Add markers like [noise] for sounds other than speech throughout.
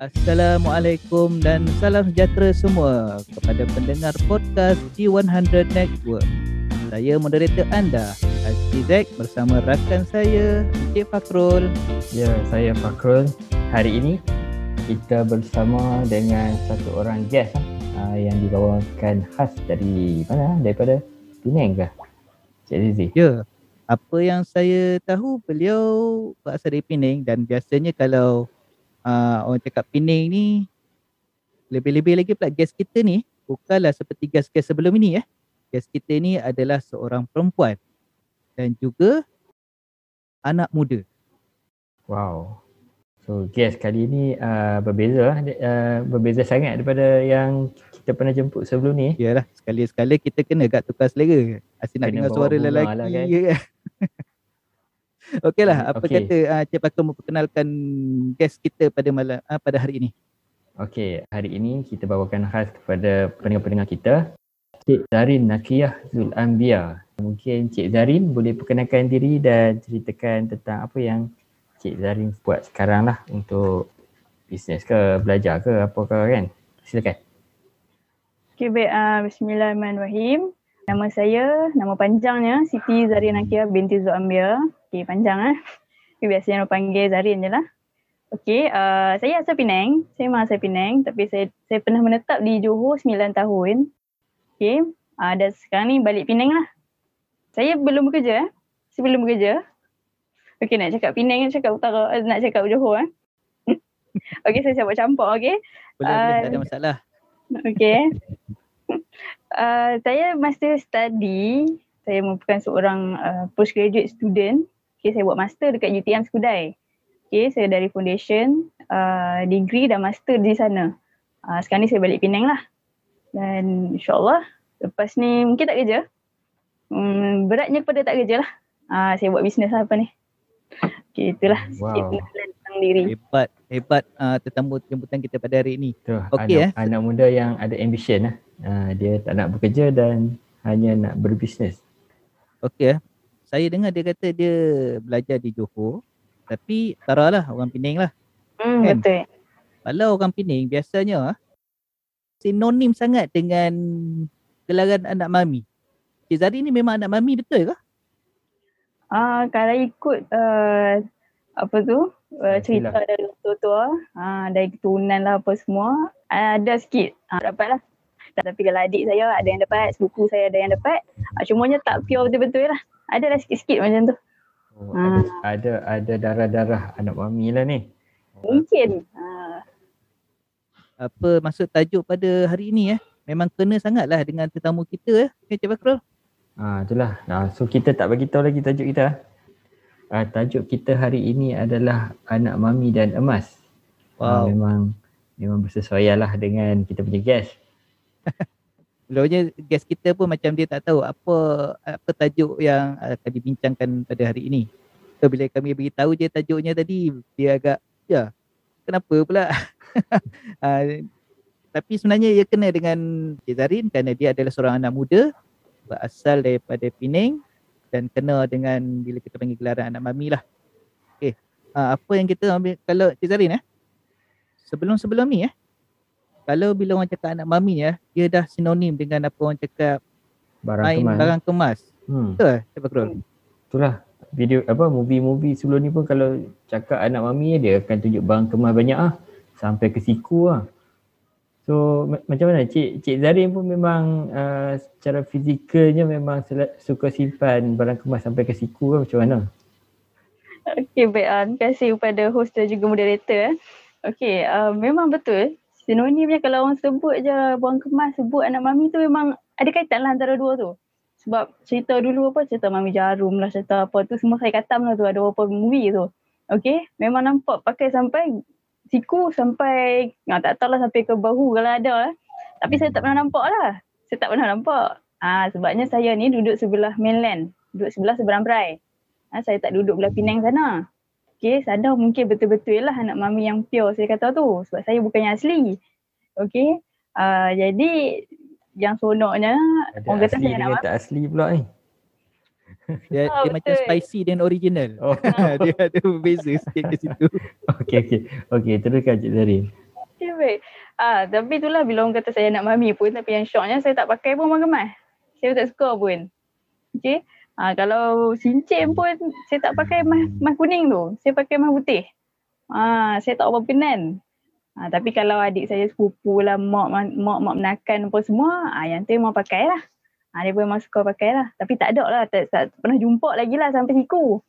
Assalamualaikum dan salam sejahtera semua kepada pendengar podcast G100 Network. Saya moderator anda, Haji Zack bersama rakan saya, Encik Fakrul. Ya, saya Fakrul. Hari ini kita bersama dengan satu orang guest uh, yang dibawakan khas dari mana? Daripada Penang ke? Cik Zizi. Ya, apa yang saya tahu beliau berasal dari Penang dan biasanya kalau uh, orang cakap Penang ni lebih-lebih lagi pula guest kita ni bukanlah seperti guest-guest sebelum ini ya. Guest kita ni adalah seorang perempuan dan juga anak muda. Wow. So guest kali ni uh, berbeza uh, berbeza sangat daripada yang kita pernah jemput sebelum ni. Yalah, sekali-sekala kita kena agak tukar selera. Asyik nak dengar suara lelaki lah kan. kan. [laughs] Okeylah, apa okay. kata uh, Cik Pakar memperkenalkan guest kita pada malam uh, pada hari ini? Okey, hari ini kita bawakan khas kepada pendengar-pendengar kita Cik Zarin Nakiyah Zul Ambia. Mungkin Cik Zarin boleh perkenalkan diri dan ceritakan tentang apa yang Cik Zarin buat sekarang lah untuk bisnes ke, belajar ke, apa ke kan. Silakan. Okay, baik. Uh, Bismillahirrahmanirrahim. Nama saya, nama panjangnya Siti Zarin Nakiyah binti Zul Ambia. Okay, panjang eh. Okay, biasanya orang panggil Zarin je lah. Okay, uh, saya asal Penang. Saya memang asal Penang tapi saya saya pernah menetap di Johor 9 tahun. Okay, uh, dan sekarang ni balik Penang lah. Saya belum bekerja eh. Saya belum bekerja. Okay, nak cakap Penang, nak cakap Utara, eh, nak cakap Johor eh. [laughs] okay, saya buat campur, okay. Boleh, uh, boleh, tak ada masalah. Okay. [laughs] Uh, saya master study. Saya merupakan seorang uh, postgraduate student Okay, saya buat master dekat UTM Skudai. Okay, saya dari foundation, uh, degree dan master di sana. Uh, sekarang ni saya balik Penang lah. Dan insyaAllah lepas ni mungkin tak kerja. Um, beratnya kepada tak kerja lah. Uh, saya buat bisnes lah apa ni. Okay, itulah wow. sikit tentang diri. Hebat, hebat uh, tetamu jemputan kita pada hari ini. Tuh, okay, anak, eh. anak muda yang ada ambition lah. Uh, dia tak nak bekerja dan hanya nak berbisnes. Okay, eh saya dengar dia kata dia belajar di Johor tapi taruhlah orang Penang lah. Hmm, kan? Betul. Kalau orang Penang biasanya sinonim sangat dengan gelaran anak mami. Cik Zari ni memang anak mami betul ke? Ah, kalau ikut uh, apa tu uh, cerita dari tua-tua, uh, dari keturunan lah apa semua, uh, ada sikit. Uh, dapatlah. Tapi kalau adik saya ada yang dapat, sepupu saya ada yang dapat, uh, cumanya tak pure betul-betul lah ada lah sikit-sikit macam tu. Oh, ha. ada, ada darah-darah anak mami lah ni. Mungkin. Ha. Apa maksud tajuk pada hari ini eh? Memang kena sangat lah dengan tetamu kita eh. Okay, Cik Bakrul. Ha, itulah. Nah, so kita tak bagi tahu lagi tajuk kita. Uh, tajuk kita hari ini adalah anak mami dan emas. Wow. Uh, memang memang bersesuaian lah dengan kita punya guest. Lalunya guest kita pun macam dia tak tahu apa apa tajuk yang akan dibincangkan pada hari ini. So bila kami beritahu je tajuknya tadi, dia agak ya kenapa pula? uh, [laughs] tapi sebenarnya ia kena dengan Cik Zarin kerana dia adalah seorang anak muda berasal daripada Penang dan kena dengan bila kita panggil gelaran anak mami lah. Okay. Uh, apa yang kita ambil kalau Cik Zarin eh? Sebelum-sebelum ni eh, kalau bila orang cakap anak mami ya, dia dah sinonim dengan apa orang cakap barang main kemas. barang kemas. Hmm. Betul tak Fakrul? Itulah video apa movie-movie sebelum ni pun kalau cakap anak mami dia akan tunjuk barang kemas banyak ah sampai ke siku ah. So macam mana Cik Cik Zarin pun memang uh, secara fizikalnya memang suka simpan barang kemas sampai ke siku kan macam mana? Okay baik uh, terima kasih kepada host dan juga moderator. Eh. Okay uh, memang betul sinonimnya kalau orang sebut je buang kemas sebut anak mami tu memang ada kaitan lah antara dua tu. Sebab cerita dulu apa cerita mami jarum lah cerita apa tu semua saya katam lah tu ada beberapa movie tu. Okay memang nampak pakai sampai siku sampai ah, tak tahu lah sampai ke bahu kalau ada lah tapi saya tak pernah nampak lah. Saya tak pernah nampak. Ah sebabnya saya ni duduk sebelah mainland duduk sebelah seberang perai ah, saya tak duduk belah Penang sana Okay, sadar mungkin betul-betul lah anak mami yang pure saya kata tu. Sebab saya bukan yang asli. Okay. Uh, jadi yang sonoknya ada orang kata saya nak tak asli pula ni. [laughs] Dia, oh, dia macam spicy dan original. Oh. [laughs] dia ada beza sikit ke situ. [laughs] Okey okey. Okey, teruskan Cik Zarin. Okay baik. Ah, tapi itulah bila orang kata saya nak mami pun tapi yang syoknya saya tak pakai pun wang kemas. Saya tak suka pun. Okay. Ah, kalau cincin pun saya tak pakai emas, emas kuning tu. Saya pakai emas putih. Ah, saya tak apa penan. Ah, tapi kalau adik saya sepupu lah, mak, mak, mak menakan apa semua, ah, yang tu memang pakai lah. Ah, dia pun memang suka pakai lah. Tapi tak ada lah, tak, tak, pernah jumpa lagi lah sampai siku.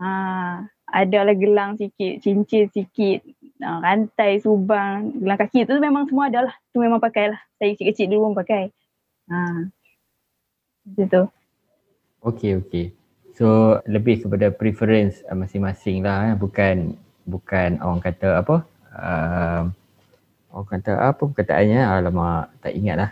Ah, ada lah gelang sikit, cincin sikit, ah, rantai, subang, gelang kaki tu memang semua ada lah. Tu memang pakai lah. Saya kecil-kecil dulu pun pakai. Ah, macam tu. Okay, okay. So lebih kepada preference uh, masing-masing lah eh. bukan bukan orang kata apa uh, orang kata apa perkataannya alamak tak ingat lah.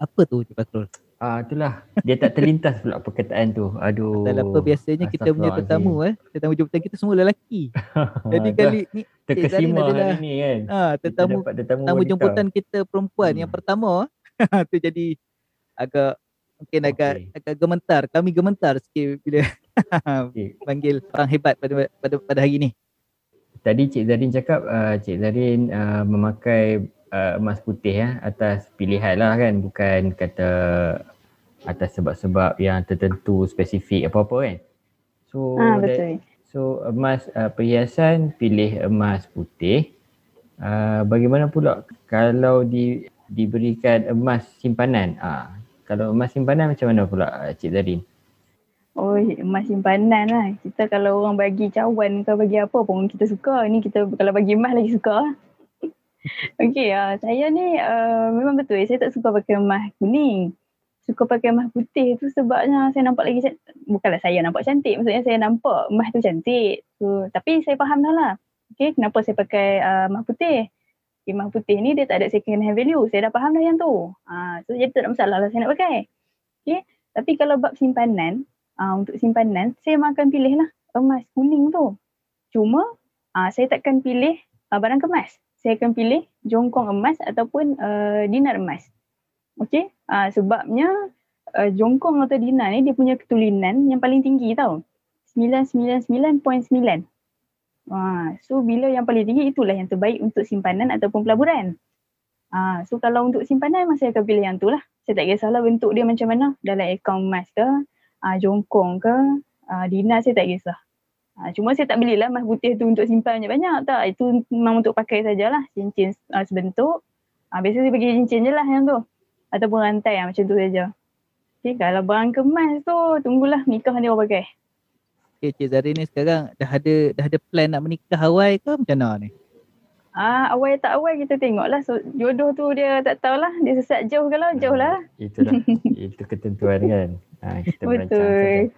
Apa tu Cik Fakrul? Ah uh, itulah dia tak terlintas pula perkataan tu. Aduh. Tak apa biasanya kita punya tetamu eh tetamu jemputan kita semua lelaki. [laughs] Jadi kali ni terkesima adalah, hari ni kan. Ha tetamu tetamu jemputan kita perempuan hmm. yang pertama [laughs] tu jadi agak mungkin okay. agak agak gementar. Kami gementar sikit bila [laughs] okay. panggil orang hebat pada pada pada hari ni. Tadi Cik Zarin cakap uh, Cik Zarin uh, memakai uh, emas putih ya atas pilihan lah kan bukan kata atas sebab-sebab yang tertentu spesifik apa-apa kan. So ha, betul. That, so emas uh, perhiasan pilih emas putih. Uh, bagaimana pula kalau di diberikan emas simpanan? Ah, uh, kalau emas simpanan macam mana pula uh, Cik Zarin? Oh, emas simpanan lah. Kita kalau orang bagi cawan ke bagi apa pun kita suka. Ni kita kalau bagi emas lagi suka. [laughs] Okey, uh, saya ni uh, memang betul. Saya tak suka pakai emas kuning. Suka pakai emas putih tu sebabnya saya nampak lagi cantik. Bukanlah saya nampak cantik. Maksudnya saya nampak emas tu cantik. So, tapi saya faham dah lah. Okay, kenapa saya pakai uh, emas putih. Okay, emas putih ni dia tak ada second hand value. Saya dah faham dah yang tu. Uh, so, jadi tak ada masalah lah saya nak pakai. Okay, tapi kalau bab simpanan, uh, untuk simpanan, saya memang akan pilih lah emas kuning tu. Cuma uh, saya takkan pilih uh, barang kemas. Saya akan pilih jongkong emas ataupun uh, dinar emas. Okay, uh, sebabnya uh, jongkong atau dinar ni dia punya ketulinan yang paling tinggi tau. 999.9. Uh, so bila yang paling tinggi itulah yang terbaik untuk simpanan ataupun pelaburan. Uh, so kalau untuk simpanan saya akan pilih yang tu lah. Saya tak kisahlah bentuk dia macam mana. Dalam akaun emas ke, uh, jongkong ke, uh, dinar saya tak kisah. Uh, cuma saya tak belilah emas putih tu untuk simpan banyak-banyak tak. Itu memang untuk pakai sajalah cincin uh, sebentuk. Uh, biasa saya bagi cincin je lah yang tu. Ataupun rantai uh, macam tu saja. Okay, kalau barang kemas tu tunggulah nikah dia orang pakai. Okay, Cik Zari ni sekarang dah ada dah ada plan nak menikah awal ke macam mana ni? Ah, awal tak awal kita tengoklah. So, jodoh tu dia tak tahulah. Dia sesat jauh kalau jauh lah. Itu dah. [laughs] itu ketentuan kan. Ha, kita Betul.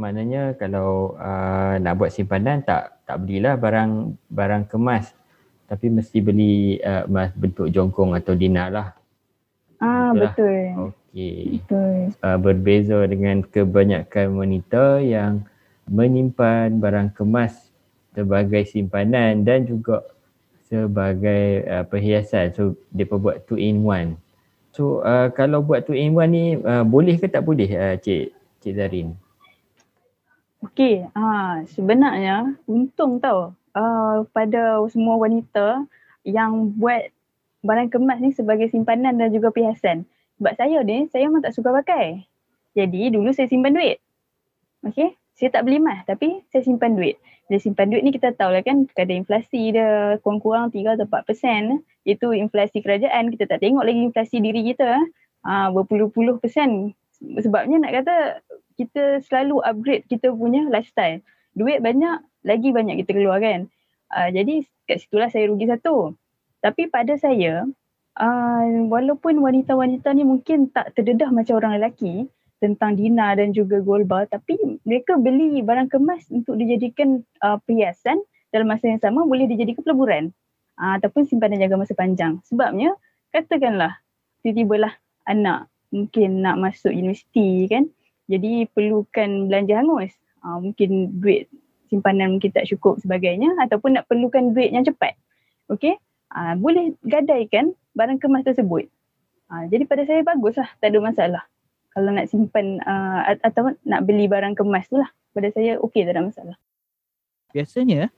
Maknanya kalau uh, nak buat simpanan tak tak belilah barang barang kemas. Tapi mesti beli uh, emas bentuk jongkong atau dinar lah. Ah, Itulah. betul. Okey. Betul. Uh, berbeza dengan kebanyakan wanita yang menyimpan barang kemas sebagai simpanan dan juga sebagai uh, perhiasan. So dia buat two in one. So uh, kalau buat two in one ni uh, boleh ke tak boleh uh, Cik Cik Zarin? Okey, uh, sebenarnya untung tau uh, pada semua wanita yang buat barang kemas ni sebagai simpanan dan juga perhiasan. Sebab saya ni, saya memang tak suka pakai. Jadi dulu saya simpan duit. Okey, saya tak beli emas tapi saya simpan duit. Dia simpan duit ni kita tahu lah kan kadar inflasi dia kurang-kurang 3 atau 4 persen. Itu inflasi kerajaan. Kita tak tengok lagi inflasi diri kita. Ha, berpuluh-puluh persen. Sebabnya nak kata kita selalu upgrade kita punya lifestyle. Duit banyak, lagi banyak kita keluar kan. Uh, jadi kat situlah saya rugi satu. Tapi pada saya, uh, walaupun wanita-wanita ni mungkin tak terdedah macam orang lelaki, tentang dinar dan juga gold bar tapi mereka beli barang kemas untuk dijadikan uh, perhiasan dalam masa yang sama boleh dijadikan peleburan uh, ataupun simpanan jaga masa panjang. Sebabnya katakanlah tiba-tibalah anak mungkin nak masuk universiti kan? Jadi perlukan belanja hangus. Uh, mungkin duit simpanan mungkin tak cukup sebagainya ataupun nak perlukan duit yang cepat. Okey? Uh, boleh gadaikan barang kemas tersebut. Uh, jadi pada saya baguslah tak ada masalah kalau nak simpan uh, atau nak beli barang kemas tu lah pada saya okey tak ada masalah. Biasanya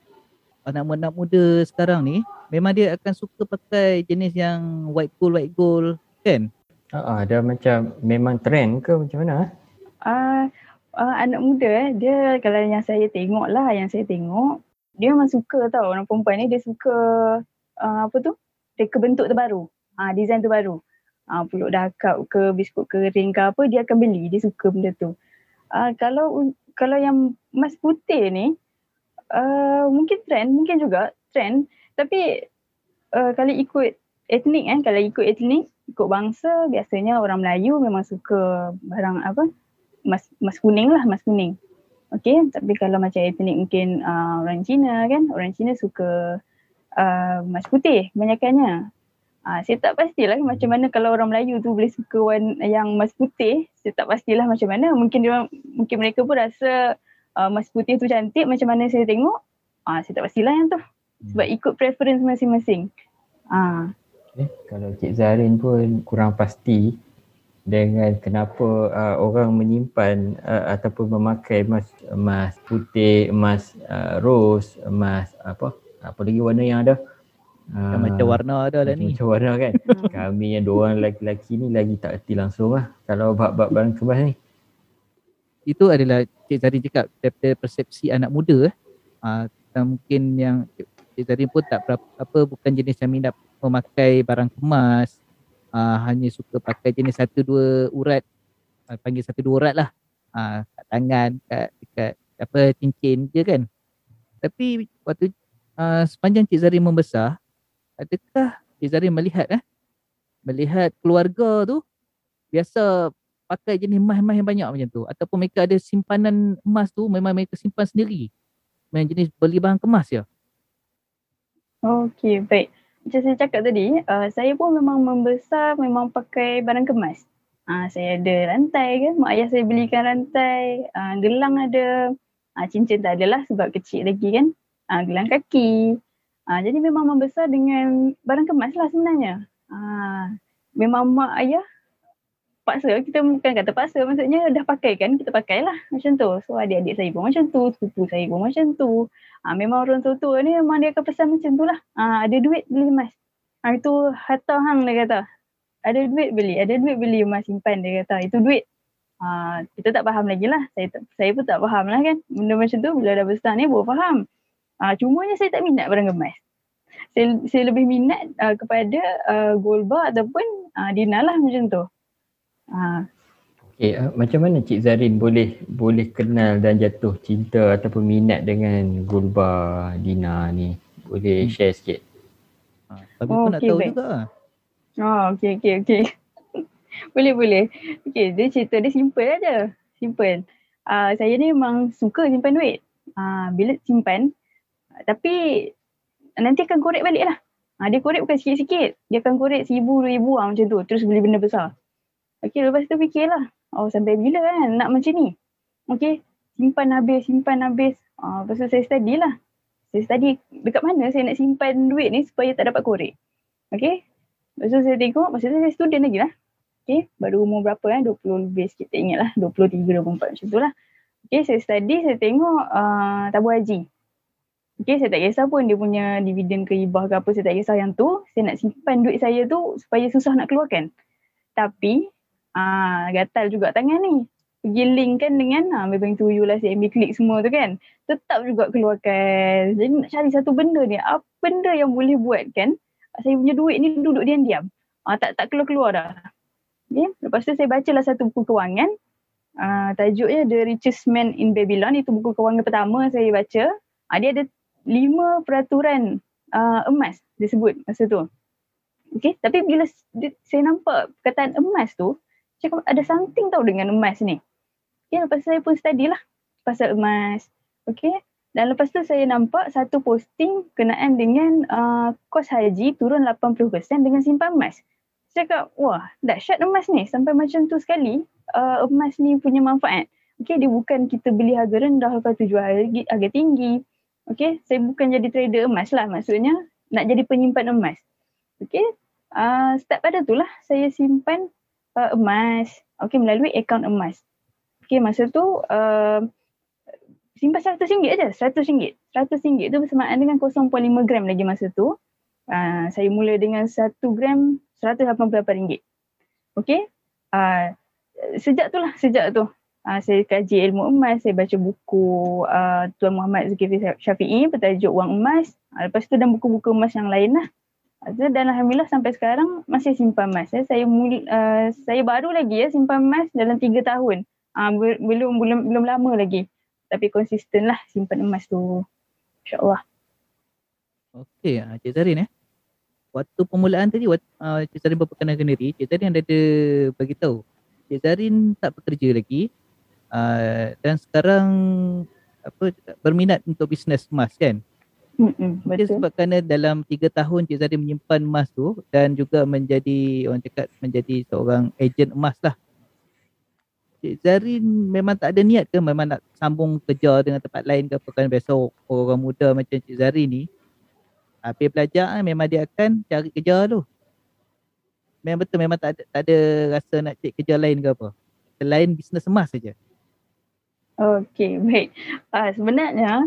anak-anak muda sekarang ni memang dia akan suka pakai jenis yang white gold white gold kan? Ah, ada macam memang trend ke macam mana? Uh, uh, anak muda eh, dia kalau yang saya tengok lah, yang saya tengok, dia memang suka tau orang perempuan ni dia suka uh, apa tu? Reka bentuk terbaru. Ah, uh, design terbaru. Ah, uh, peluk dakap ke biskut kering ke apa dia akan beli, dia suka benda tu. Uh, kalau kalau yang emas putih ni uh, mungkin trend, mungkin juga trend. Tapi uh, kalau ikut etnik kan, kalau ikut etnik ikut bangsa biasanya orang Melayu memang suka barang apa? Mas mas kuning lah mas kuning. Okey tapi kalau macam etnik mungkin uh, orang Cina kan orang Cina suka uh, mas putih kebanyakannya uh, saya tak pastilah macam mana kalau orang Melayu tu boleh suka warna yang mas putih saya tak pastilah macam mana mungkin dia mungkin mereka pun rasa uh, mas putih tu cantik macam mana saya tengok uh, saya tak pastilah yang tu sebab hmm. ikut preference masing-masing uh. Eh, kalau Cik Zarin pun kurang pasti dengan kenapa uh, orang menyimpan uh, ataupun memakai emas emas putih, emas uh, rose, emas apa apa lagi warna yang ada? Uh, macam warna ada lah ni. Macam warna kan. [laughs] Kami yang dua orang lelaki-lelaki ni lagi tak erti langsung lah kalau bab-bab barang kemas ni. Itu adalah Cik Zarin cakap daripada persepsi anak muda eh. Uh, mungkin yang Cik Zarin pun tak berapa, apa bukan jenis yang minat memakai barang kemas uh, hanya suka pakai jenis satu dua urat uh, panggil satu dua urat lah uh, kat tangan kat dekat apa cincin je kan tapi waktu uh, sepanjang Cik Zari membesar adakah Cik Zari melihat eh? Melihat keluarga tu biasa pakai jenis emas-emas yang banyak macam tu? Ataupun mereka ada simpanan emas tu memang mereka simpan sendiri? Main jenis beli bahan kemas ya Okey, baik. Macam saya cakap tadi, uh, saya pun memang membesar memang pakai barang kemas. Uh, saya ada rantai kan, mak ayah saya belikan rantai, uh, gelang ada, uh, cincin tak adalah sebab kecil lagi kan, uh, gelang kaki. Uh, jadi memang membesar dengan barang kemas lah sebenarnya. Uh, memang mak ayah paksa, kita bukan kata paksa maksudnya dah pakai kan, kita pakailah macam tu. So adik-adik saya pun macam tu, sepupu saya pun macam tu. Ha, memang orang tua-tua ni memang dia akan pesan macam tu lah. Ha, ada duit beli emas. Ha, itu harta hang dia kata. Ada duit beli, ada duit beli emas simpan dia kata. Itu duit. Ha, kita tak faham lagi lah. Saya, saya pun tak faham lah kan. Benda macam tu bila dah besar ni baru faham. Ha, cumanya saya tak minat barang emas. Saya, saya lebih minat uh, kepada uh, gold bar ataupun uh, dina lah macam tu. Ha, Okay, uh, macam mana Cik Zarin boleh boleh kenal dan jatuh cinta ataupun minat dengan Gulba Dina ni? Boleh hmm. share sikit. Ha, tapi oh, pun okay, nak tahu baik. juga. Oh, okay, okay, okay. [laughs] boleh, boleh. Okay, dia cerita dia simple aja. Simple. Uh, saya ni memang suka simpan duit. Uh, bila simpan, tapi nanti akan korek balik lah. Uh, dia korek bukan sikit-sikit. Dia akan korek seribu, dua ribu uh, macam tu. Terus beli benda besar. Okay, lepas tu fikirlah. Oh sampai bila kan nak macam ni? Okay, simpan habis, simpan habis. Uh, lepas tu saya study lah. Saya study dekat mana saya nak simpan duit ni supaya tak dapat korek. Okay, lepas tu saya tengok, masa tu saya student lagi lah. Okay, baru umur berapa kan? 20 lebih sikit tak ingat lah. 23, 24 macam tu lah. Okay, saya study, saya tengok uh, tabur haji. Okay, saya tak kisah pun dia punya dividen ke hibah ke apa, saya tak kisah yang tu. Saya nak simpan duit saya tu supaya susah nak keluarkan. Tapi, Ah, gatal juga tangan ni. Pergi link kan dengan ah, Maybank to you lah, CMB klik semua tu kan. Tetap juga keluarkan. Jadi nak cari satu benda ni. Apa benda yang boleh buat kan? Saya punya duit ni duduk diam-diam. Ah, tak tak keluar-keluar dah. Okay. Lepas tu saya bacalah satu buku kewangan. Ah, tajuknya The Richest Man in Babylon. Itu buku kewangan pertama saya baca. Ah, dia ada lima peraturan uh, emas disebut masa tu. Okay, tapi bila saya nampak perkataan emas tu, cakap ada something tau dengan emas ni. Okay, lepas saya pun study lah pasal emas. Okay, dan lepas tu saya nampak satu posting kenaan dengan uh, kos haji turun 80% dengan simpan emas. Saya cakap, wah dahsyat emas ni sampai macam tu sekali uh, emas ni punya manfaat. Okay, dia bukan kita beli harga rendah lepas tu jual harga tinggi. Okay, saya bukan jadi trader emas lah maksudnya nak jadi penyimpan emas. Okay, uh, start pada tu lah saya simpan uh, emas. Okay, melalui akaun emas. Okay, masa tu uh, simpan RM100 aja, RM100. RM100 tu bersamaan dengan 0.5 gram lagi masa tu. Uh, saya mula dengan 1 gram RM188. Okay. Uh, sejak tu lah, sejak tu. Uh, saya kaji ilmu emas, saya baca buku uh, Tuan Muhammad Zulkifli Syafi'i, petajuk Wang Emas. Uh, lepas tu dan buku-buku emas yang lain lah. Uh, dan Alhamdulillah sampai sekarang masih simpan emas. Ya. Saya mul- uh, saya baru lagi ya simpan emas dalam 3 tahun. Uh, belum, belum, belum lama lagi. Tapi konsisten lah simpan emas tu. InsyaAllah. Okey, uh, Cik Zarin eh. Waktu permulaan tadi, waktu, uh, Cik Zarin berperkenalkan diri, Cik Zarin ada bagi tahu. Cik Zarin tak bekerja lagi, uh, dan sekarang apa berminat untuk bisnes emas kan? Mm-mm, betul. sebab kerana dalam tiga tahun Cik Zarin menyimpan emas tu dan juga menjadi orang cakap menjadi seorang ejen emas lah. Cik Zarin memang tak ada niat ke memang nak sambung kerja dengan tempat lain ke apa kan biasa orang muda macam Cik Zarin ni habis belajar kan, memang dia akan cari kerja tu. Memang betul memang tak ada, tak ada rasa nak cari kerja lain ke apa. Selain bisnes emas saja. Okey, [laughs] baik. Uh, sebenarnya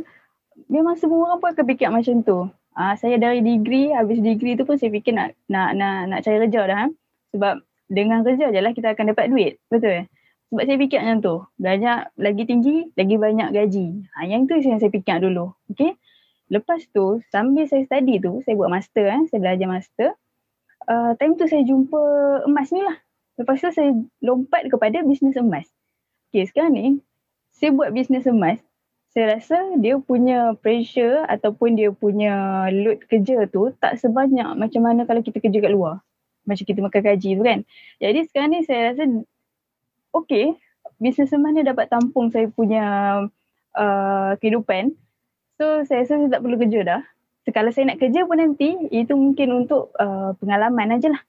memang semua orang pun akan fikir macam tu. Uh, saya dari degree, habis degree tu pun saya fikir nak nak nak, nak cari kerja dah. eh. Sebab dengan kerja je lah kita akan dapat duit. Betul? Sebab saya fikir macam tu. Belajar lagi tinggi, lagi banyak gaji. Ha, yang tu yang saya fikir dulu. Okay? Lepas tu, sambil saya study tu, saya buat master. Eh. Saya belajar master. Uh, time tu saya jumpa emas ni lah. Lepas tu saya lompat kepada bisnes emas. Okay, sekarang ni saya buat bisnes emas, saya rasa dia punya pressure ataupun dia punya load kerja tu tak sebanyak macam mana kalau kita kerja kat luar. Macam kita makan gaji tu kan. Jadi sekarang ni saya rasa okay, bisnes emas ni dapat tampung saya punya uh, kehidupan. So saya rasa saya tak perlu kerja dah. So, kalau saya nak kerja pun nanti, itu mungkin untuk uh, pengalaman aja lah.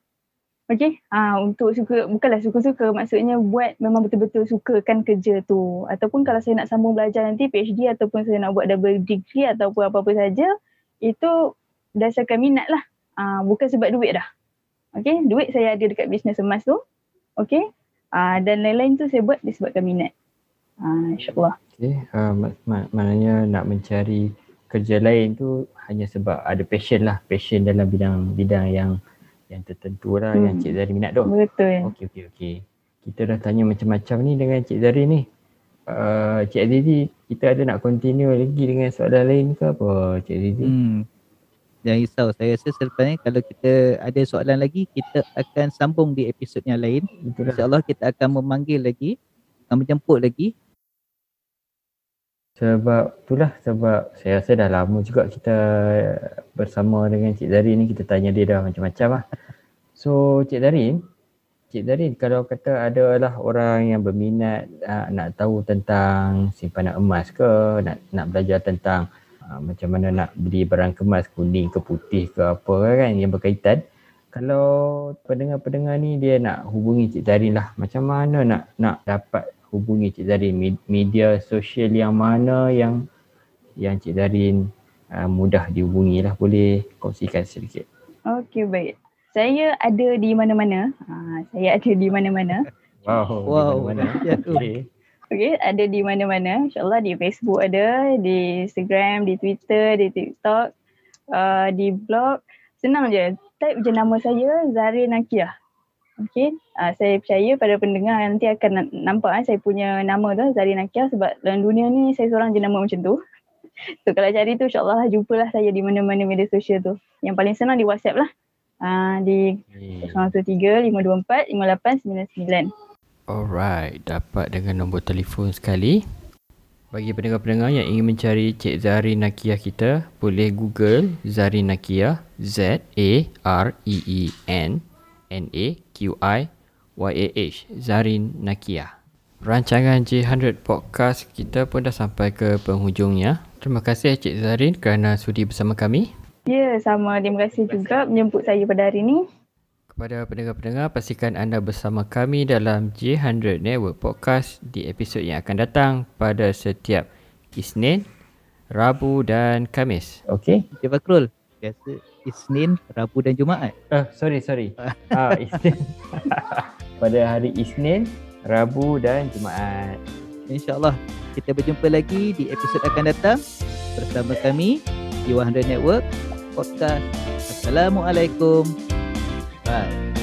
Okay, ha, untuk suka, bukanlah suka-suka maksudnya buat memang betul-betul sukakan kerja tu. Ataupun kalau saya nak sambung belajar nanti PhD ataupun saya nak buat double degree ataupun apa-apa saja, itu berdasarkan minat lah. Ha, bukan sebab duit dah. Okay, duit saya ada dekat bisnes emas tu. Okay, ha, dan lain-lain tu saya buat disebabkan minat. Ha, InsyaAllah. Okay, uh, mak- mak- maknanya nak mencari kerja lain tu hanya sebab ada passion lah. Passion dalam bidang bidang yang yang tertentu lah yang Hmm. Cik Zari minat tu. Betul. Okey, okey, okey. Kita dah tanya macam-macam ni dengan Cik Zari ni. Uh, Cik Azizi, kita ada nak continue lagi dengan soalan lain ke apa Cik Azizi? Hmm. Jangan risau. Saya rasa selepas ni kalau kita ada soalan lagi, kita akan sambung di episod yang lain. Lah. InsyaAllah kita akan memanggil lagi, akan menjemput lagi. Sebab itulah sebab saya rasa dah lama juga kita bersama dengan Cik Zarin ni kita tanya dia dah macam-macam lah. So Cik Zarin, Cik Zarin kalau kata ada lah orang yang berminat uh, nak tahu tentang simpanan emas ke, nak nak belajar tentang uh, macam mana nak beli barang kemas kuning ke putih ke apa kan yang berkaitan. Kalau pendengar-pendengar ni dia nak hubungi Cik Zarin lah macam mana nak nak dapat hubungi Cik Zarin Med- media sosial yang mana yang yang Cik Zarin uh, mudah dihubungi lah boleh kongsikan sedikit. Okey, baik. Saya ada di mana-mana. Ha, saya ada di mana-mana. Wow, Wow, dahsyat [laughs] tu. Okay. Okay, ada di mana-mana. InsyaAllah di Facebook ada, di Instagram, di Twitter, di TikTok, uh, di blog. Senang je. Type je nama saya, Zarin Nakiah. Okay, uh, saya percaya pada pendengar nanti akan na- nampak eh, saya punya nama tu, Zarin Nakiah sebab dalam dunia ni saya seorang je nama macam tu. [laughs] So kalau cari tu insyaAllah jumpalah saya di mana-mana media sosial tu. Yang paling senang di WhatsApp lah. Uh, di 013 524 5899. Alright, dapat dengan nombor telefon sekali. Bagi pendengar-pendengar yang ingin mencari Cik Zari Nakiah kita, boleh Google Zari Nakiah, Z A R E E N N A Q I Y A H, Zarin Nakiah. Rancangan J100 Podcast kita pun dah sampai ke penghujungnya. Terima kasih Cik Zarin kerana sudi bersama kami. Ya, sama. Terima kasih juga menjemput saya pada hari ini. Kepada pendengar-pendengar, pastikan anda bersama kami dalam J100 Network Podcast di episod yang akan datang pada setiap Isnin, Rabu dan Kamis. Okey. Cik Fakrul, biasa Isnin, Rabu dan Jumaat. Uh, sorry, sorry. ah, Isnin. [laughs] pada hari Isnin, Rabu dan Jumaat. InsyaAllah Kita berjumpa lagi di episod akan datang bersama kami di 100 Network Podcast. Assalamualaikum. 嗯